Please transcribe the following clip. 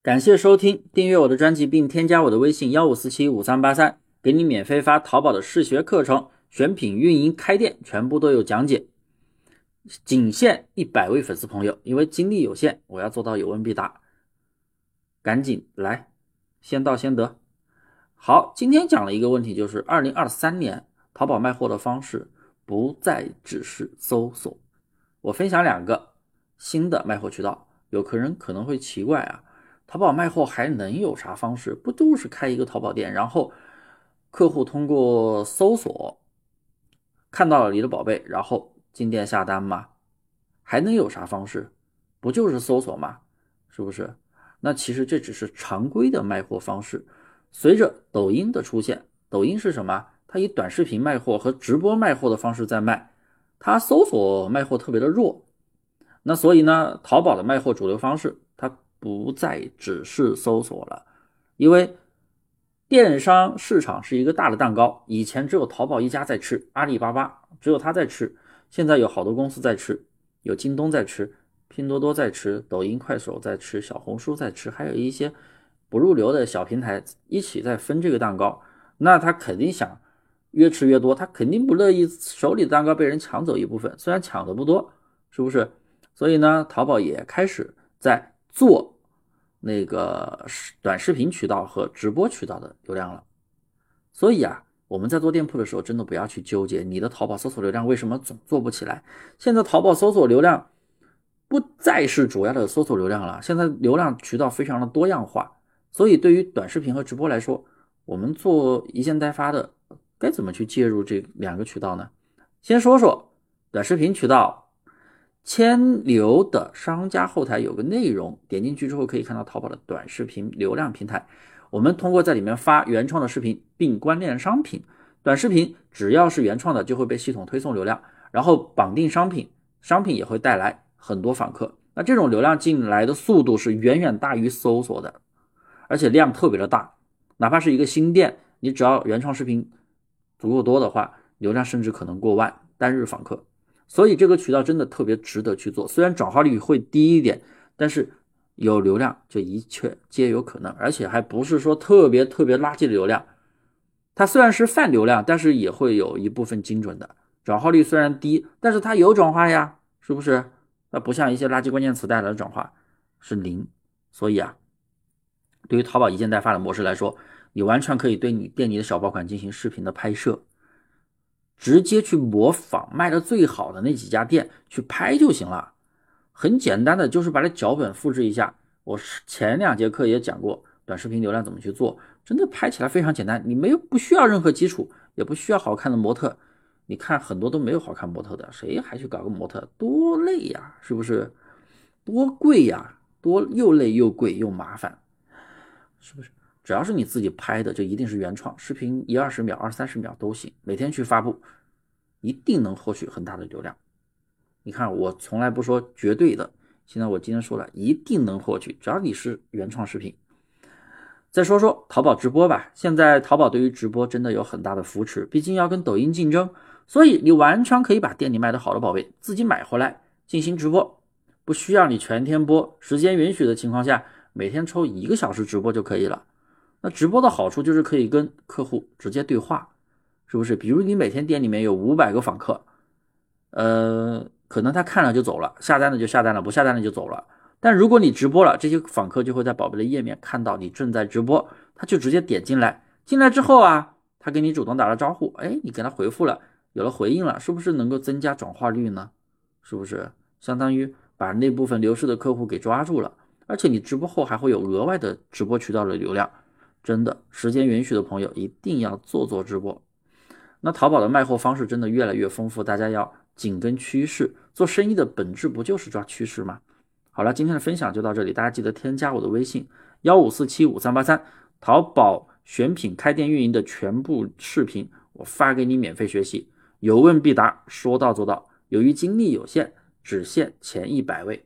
感谢收听，订阅我的专辑并添加我的微信幺五四七五三八三，给你免费发淘宝的试学课程，选品、运营、开店全部都有讲解。仅限一百位粉丝朋友，因为精力有限，我要做到有问必答，赶紧来，先到先得。好，今天讲了一个问题，就是二零二三年淘宝卖货的方式不再只是搜索。我分享两个新的卖货渠道，有客人可能会奇怪啊。淘宝卖货还能有啥方式？不就是开一个淘宝店，然后客户通过搜索看到了你的宝贝，然后进店下单吗？还能有啥方式？不就是搜索吗？是不是？那其实这只是常规的卖货方式。随着抖音的出现，抖音是什么？它以短视频卖货和直播卖货的方式在卖，它搜索卖货特别的弱。那所以呢，淘宝的卖货主流方式，它。不再只是搜索了，因为电商市场是一个大的蛋糕，以前只有淘宝一家在吃，阿里巴巴只有他在吃，现在有好多公司在吃，有京东在吃，拼多多在吃，抖音、快手在吃，小红书在吃，还有一些不入流的小平台一起在分这个蛋糕，那他肯定想越吃越多，他肯定不乐意手里的蛋糕被人抢走一部分，虽然抢的不多，是不是？所以呢，淘宝也开始在。做那个短视频渠道和直播渠道的流量了，所以啊，我们在做店铺的时候，真的不要去纠结你的淘宝搜索流量为什么总做不起来。现在淘宝搜索流量不再是主要的搜索流量了，现在流量渠道非常的多样化，所以对于短视频和直播来说，我们做一件代发的，该怎么去介入这两个渠道呢？先说说短视频渠道。千流的商家后台有个内容，点进去之后可以看到淘宝的短视频流量平台。我们通过在里面发原创的视频并关联商品，短视频只要是原创的就会被系统推送流量，然后绑定商品，商品也会带来很多访客。那这种流量进来的速度是远远大于搜索的，而且量特别的大。哪怕是一个新店，你只要原创视频足够多的话，流量甚至可能过万单日访客。所以这个渠道真的特别值得去做，虽然转化率会低一点，但是有流量就一切皆有可能，而且还不是说特别特别垃圾的流量。它虽然是泛流量，但是也会有一部分精准的转化率虽然低，但是它有转化呀，是不是？那不像一些垃圾关键词带来的转化是零。所以啊，对于淘宝一件代发的模式来说，你完全可以对你店里的小爆款进行视频的拍摄。直接去模仿卖的最好的那几家店去拍就行了，很简单的，就是把这脚本复制一下。我前两节课也讲过短视频流量怎么去做，真的拍起来非常简单，你没有不需要任何基础，也不需要好看的模特。你看很多都没有好看模特的，谁还去搞个模特？多累呀，是不是？多贵呀，多又累又贵又麻烦，是不是？只要是你自己拍的，就一定是原创视频，一二十秒、二三十秒都行，每天去发布，一定能获取很大的流量。你看，我从来不说绝对的，现在我今天说了一定能获取，只要你是原创视频。再说说淘宝直播吧，现在淘宝对于直播真的有很大的扶持，毕竟要跟抖音竞争，所以你完全可以把店里卖的好的宝贝自己买回来进行直播，不需要你全天播，时间允许的情况下，每天抽一个小时直播就可以了。那直播的好处就是可以跟客户直接对话，是不是？比如你每天店里面有五百个访客，呃，可能他看了就走了，下单的就下单了，不下单的就走了。但如果你直播了，这些访客就会在宝贝的页面看到你正在直播，他就直接点进来。进来之后啊，他跟你主动打了招呼，哎，你给他回复了，有了回应了，是不是能够增加转化率呢？是不是相当于把那部分流失的客户给抓住了？而且你直播后还会有额外的直播渠道的流量。真的，时间允许的朋友一定要做做直播。那淘宝的卖货方式真的越来越丰富，大家要紧跟趋势。做生意的本质不就是抓趋势吗？好了，今天的分享就到这里，大家记得添加我的微信幺五四七五三八三，淘宝选品、开店、运营的全部视频我发给你免费学习，有问必答，说到做到。由于精力有限，只限前一百位。